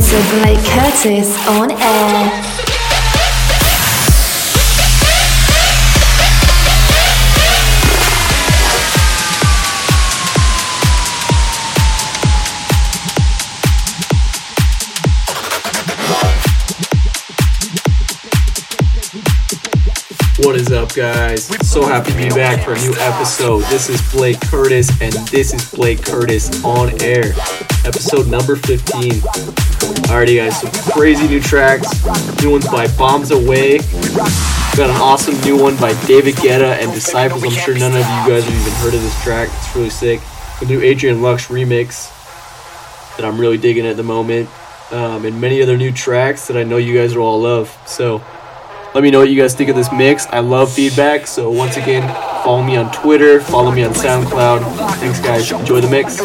to Blake Curtis on air. What is up, guys? So happy to be back for a new episode. This is Blake Curtis, and this is Blake Curtis on air, episode number 15. Alrighty, guys, some crazy new tracks. New ones by Bombs Away. Got an awesome new one by David Guetta and Disciples. I'm sure none of you guys have even heard of this track. It's really sick. The new Adrian Lux remix that I'm really digging at the moment. Um, and many other new tracks that I know you guys will all love. So, let me know what you guys think of this mix. I love feedback. So once again, follow me on Twitter, follow me on SoundCloud. Thanks guys. Enjoy the mix.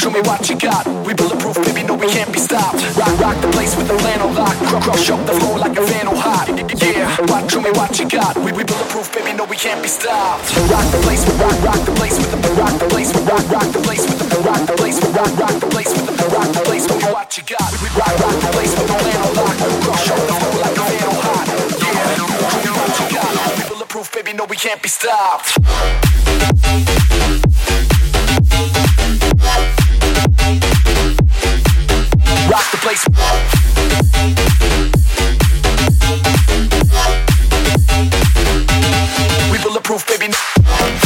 Show me what you got. We bulletproof, baby, can't be stopped. Rock, rock the place with the flannel lock. Crush up the floor like a vandal hot. Yeah, watch, show me what you got. We, we bulletproof, baby, no, we can't be stopped. Rock the place with rock, rock the place with the rock the place with rock, rock the place with the rock the place with rock, rock the place with the rock the place. Me what you got. We rock, rock the place with the lock. Crush up the floor like a vandal hot. Yeah, me what you got. We bulletproof, baby, no, we can't be stopped. Rock the place. We bulletproof, baby.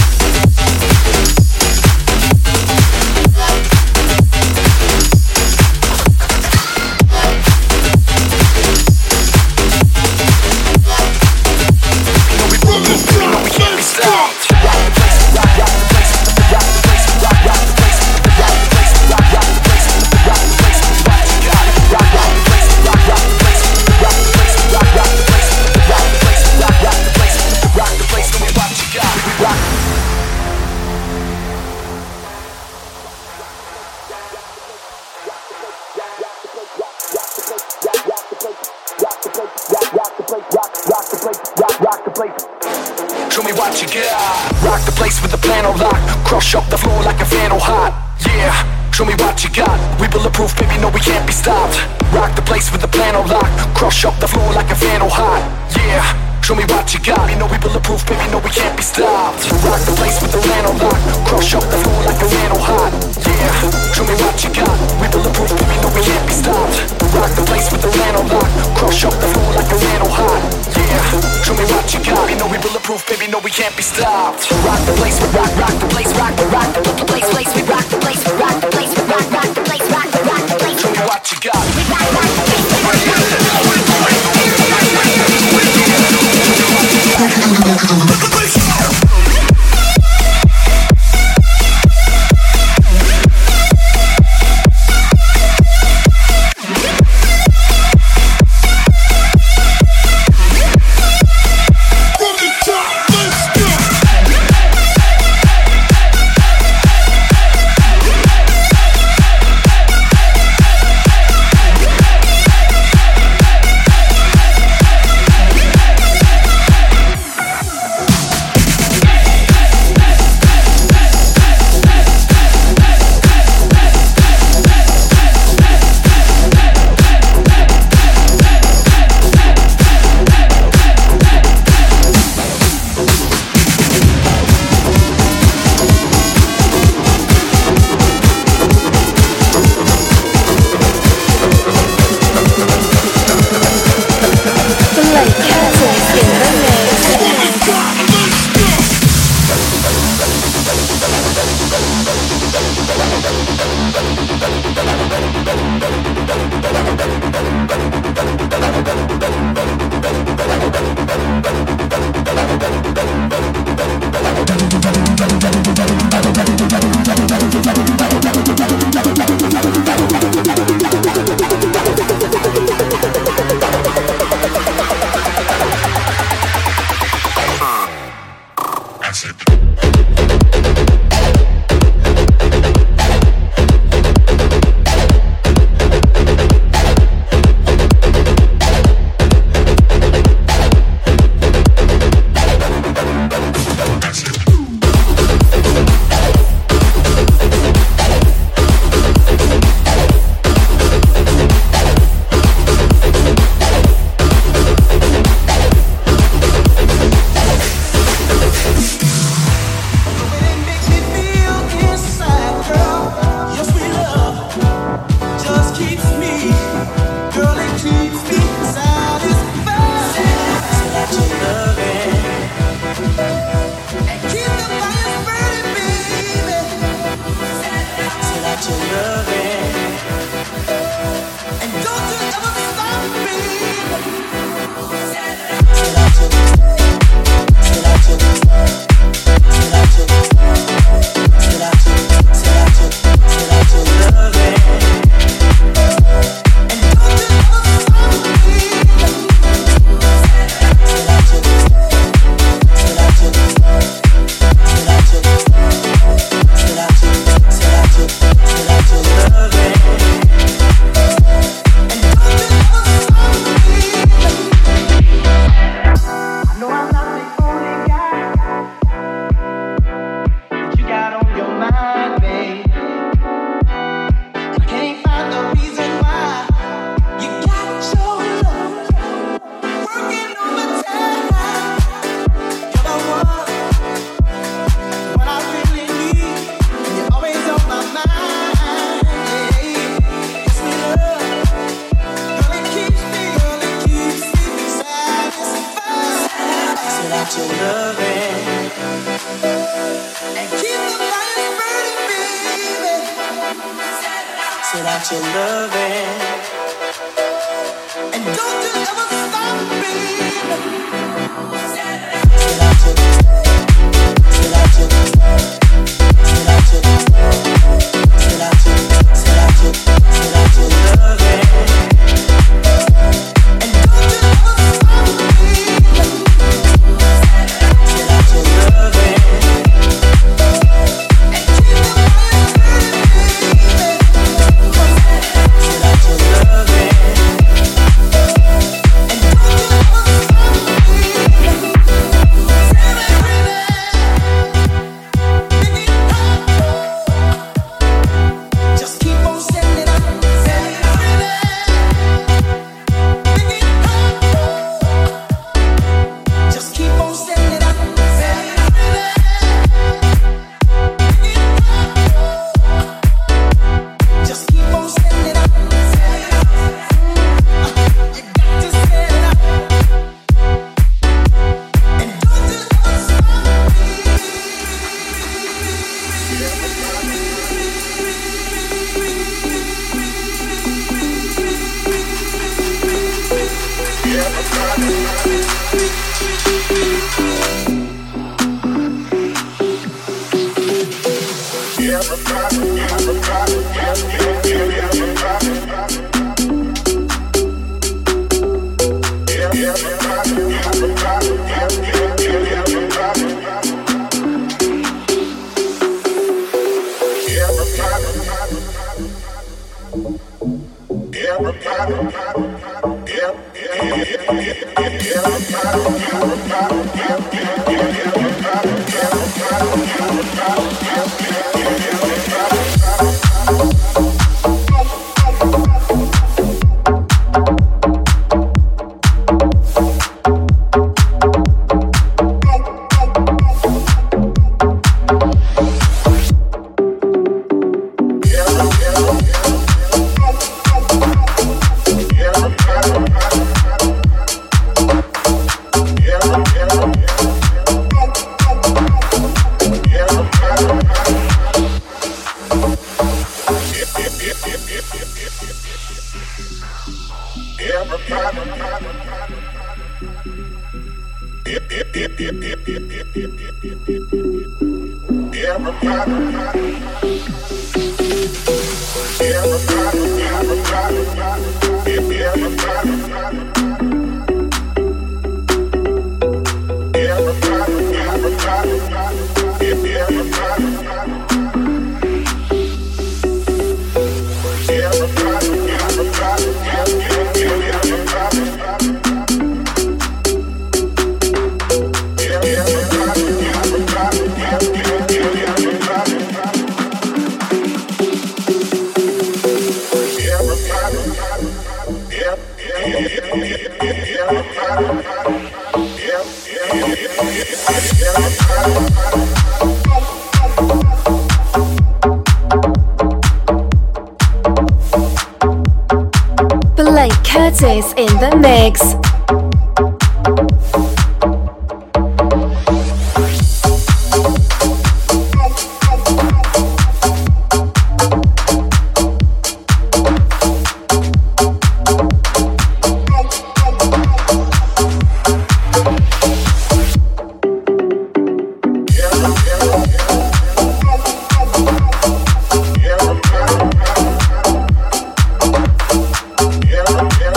love.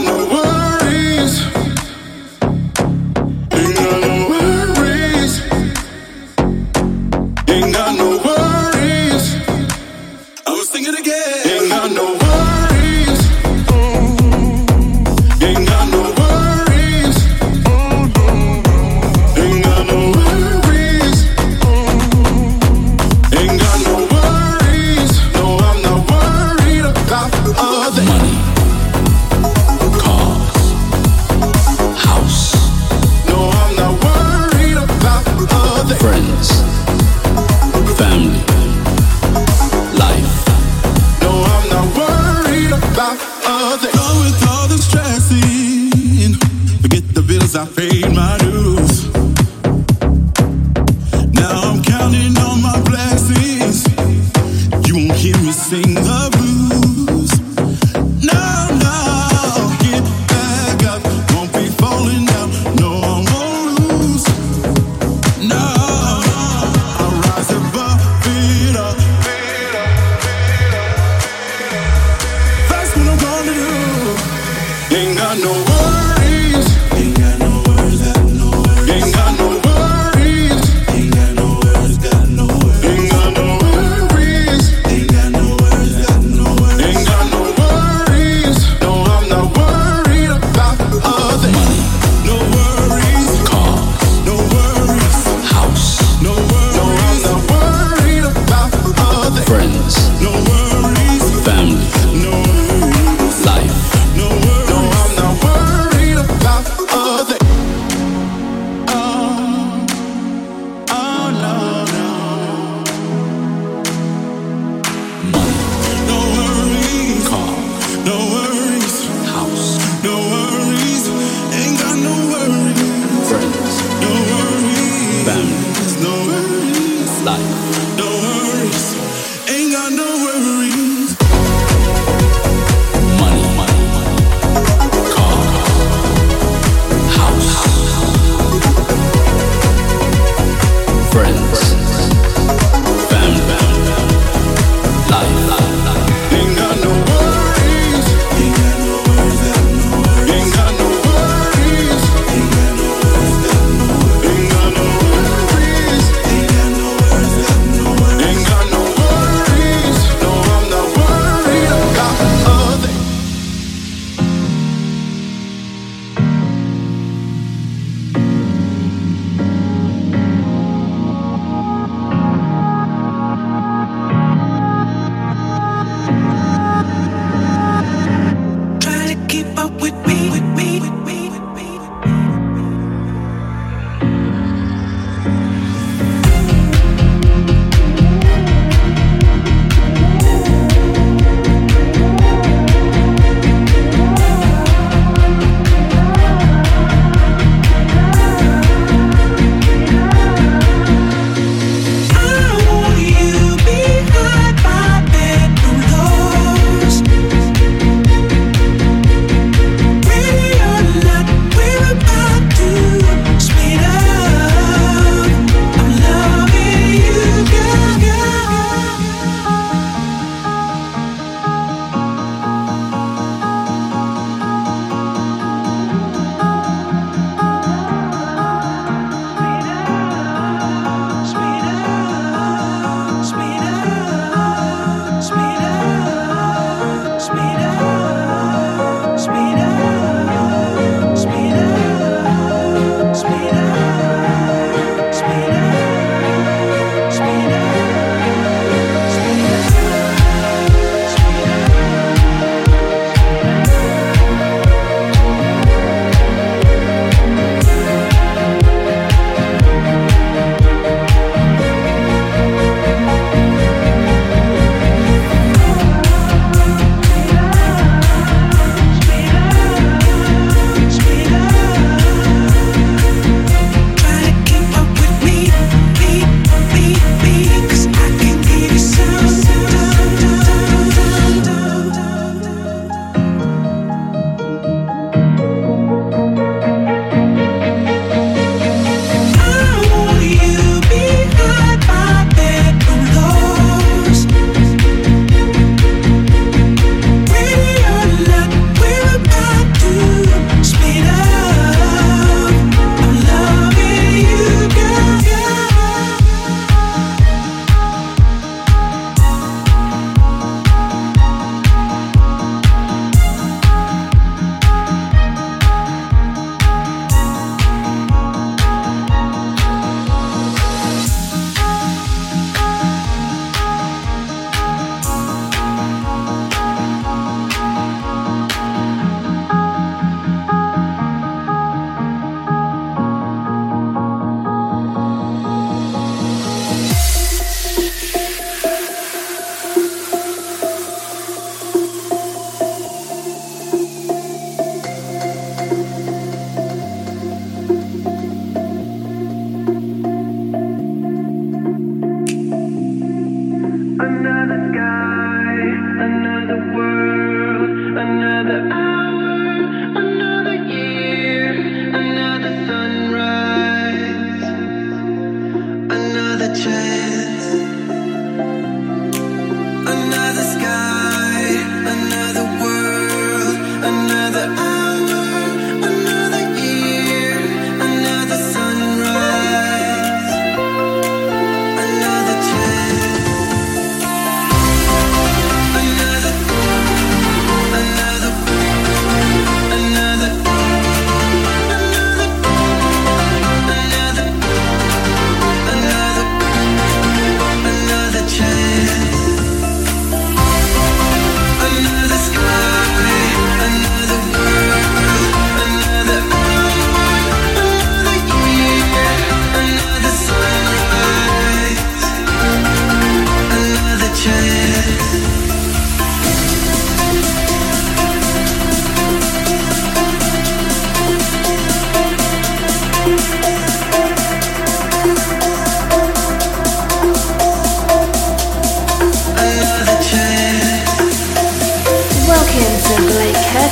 No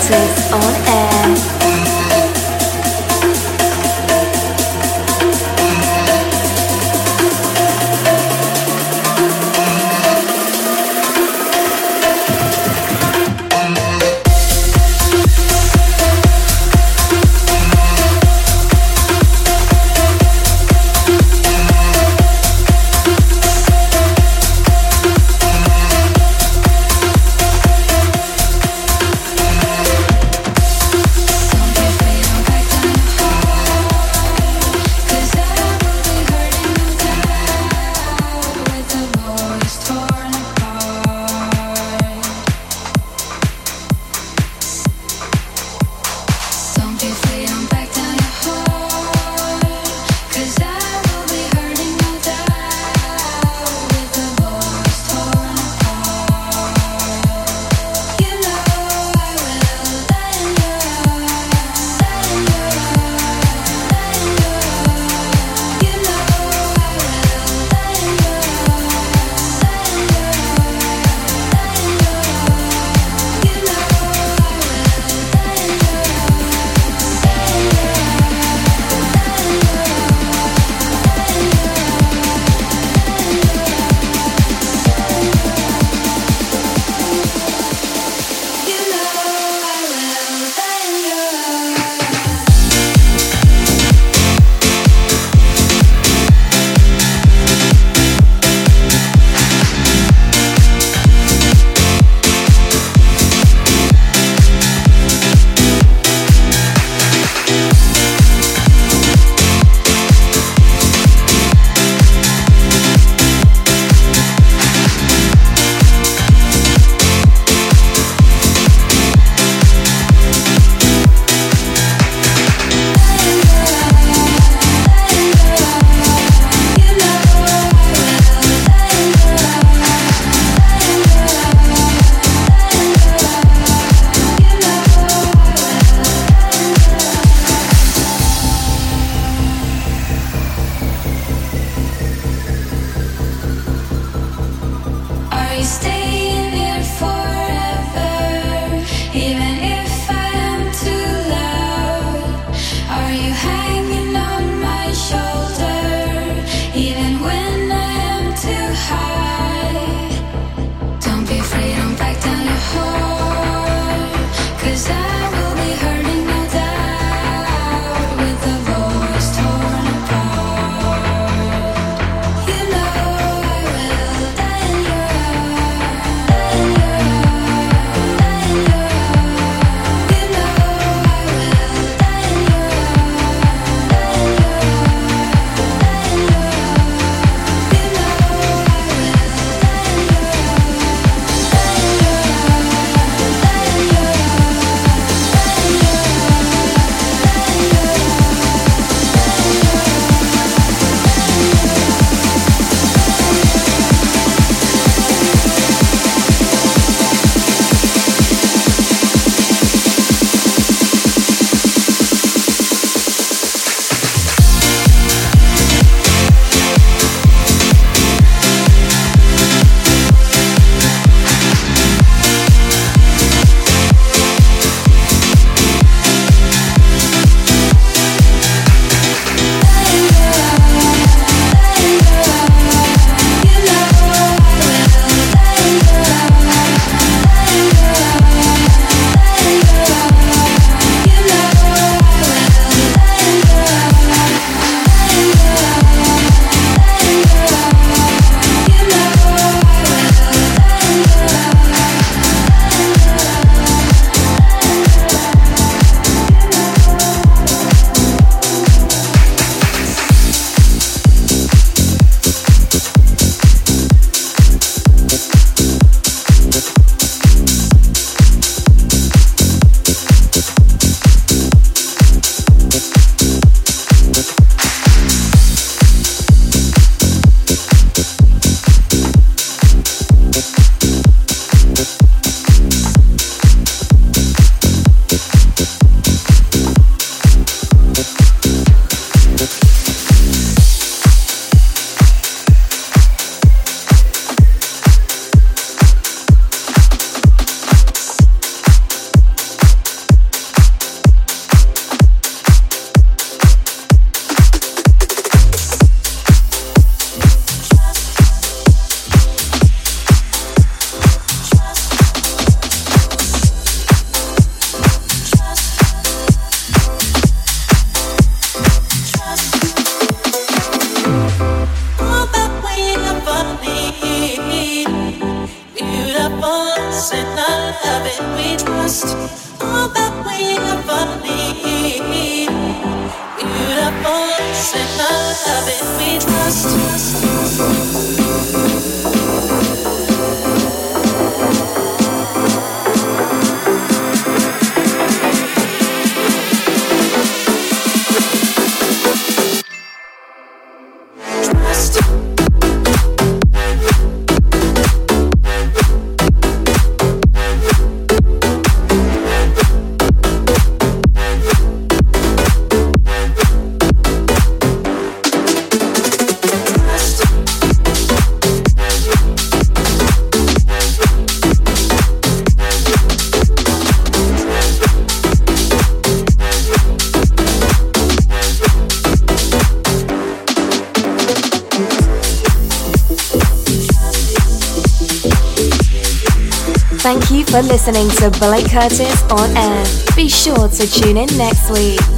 Mixes on love and we trust all that we ever need. Beautiful, love and we trust. For listening to Blake Curtis on air. Be sure to tune in next week.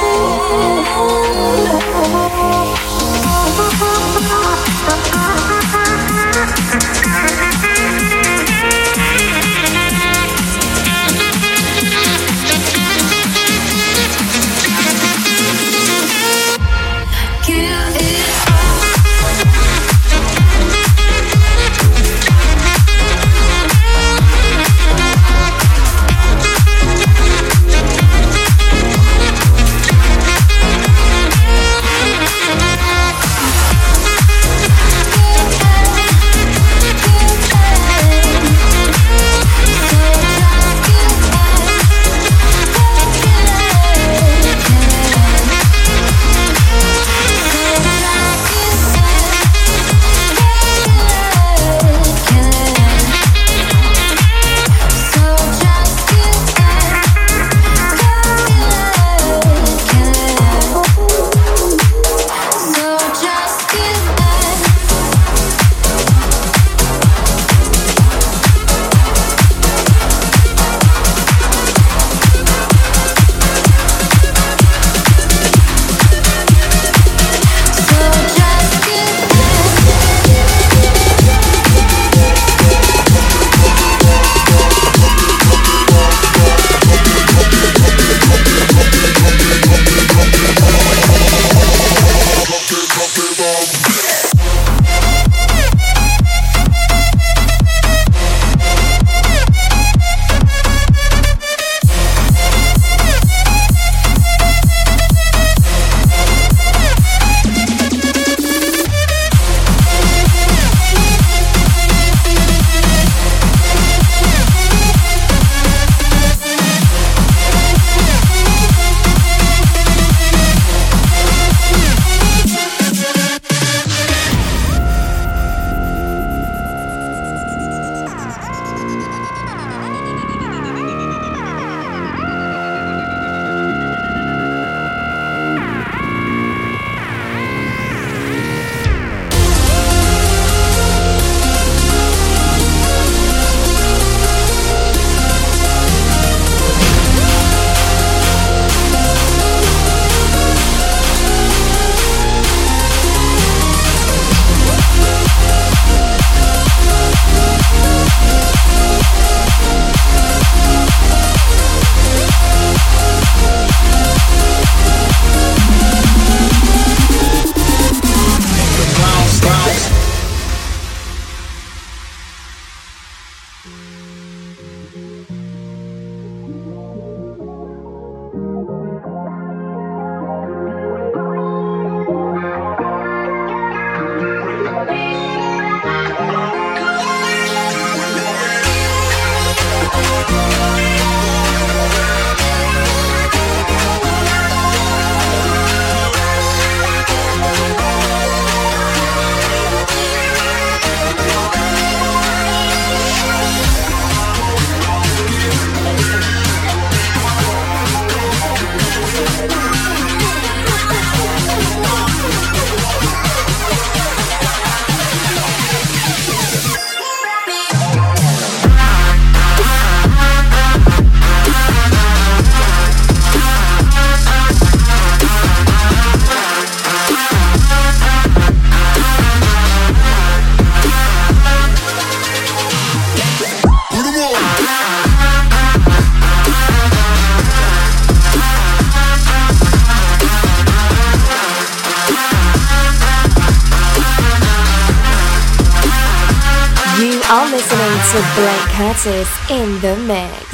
Oh. Curtis in the mix.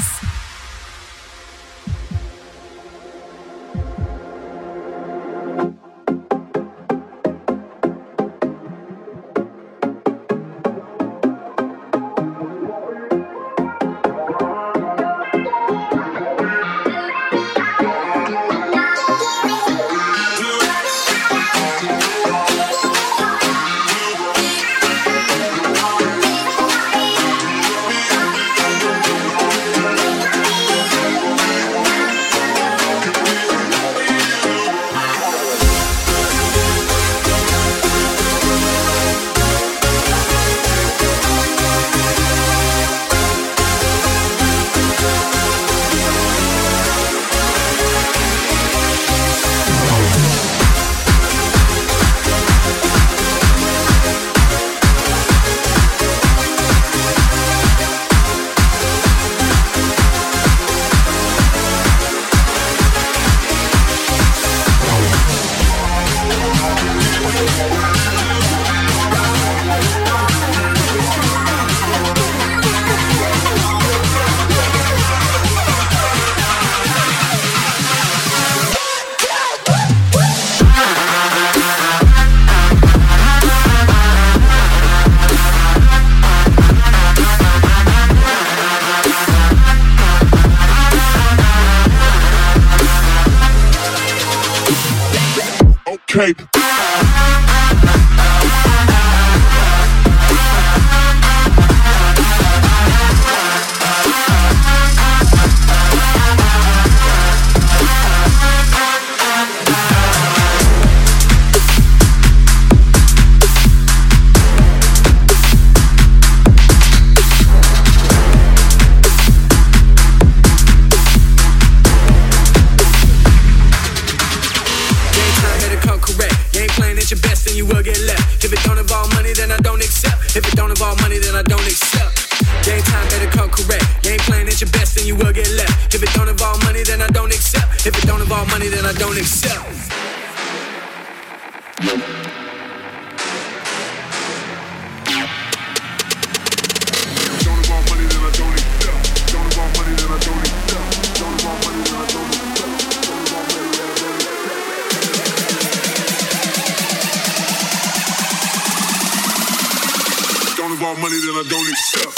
Money, then I don't accept.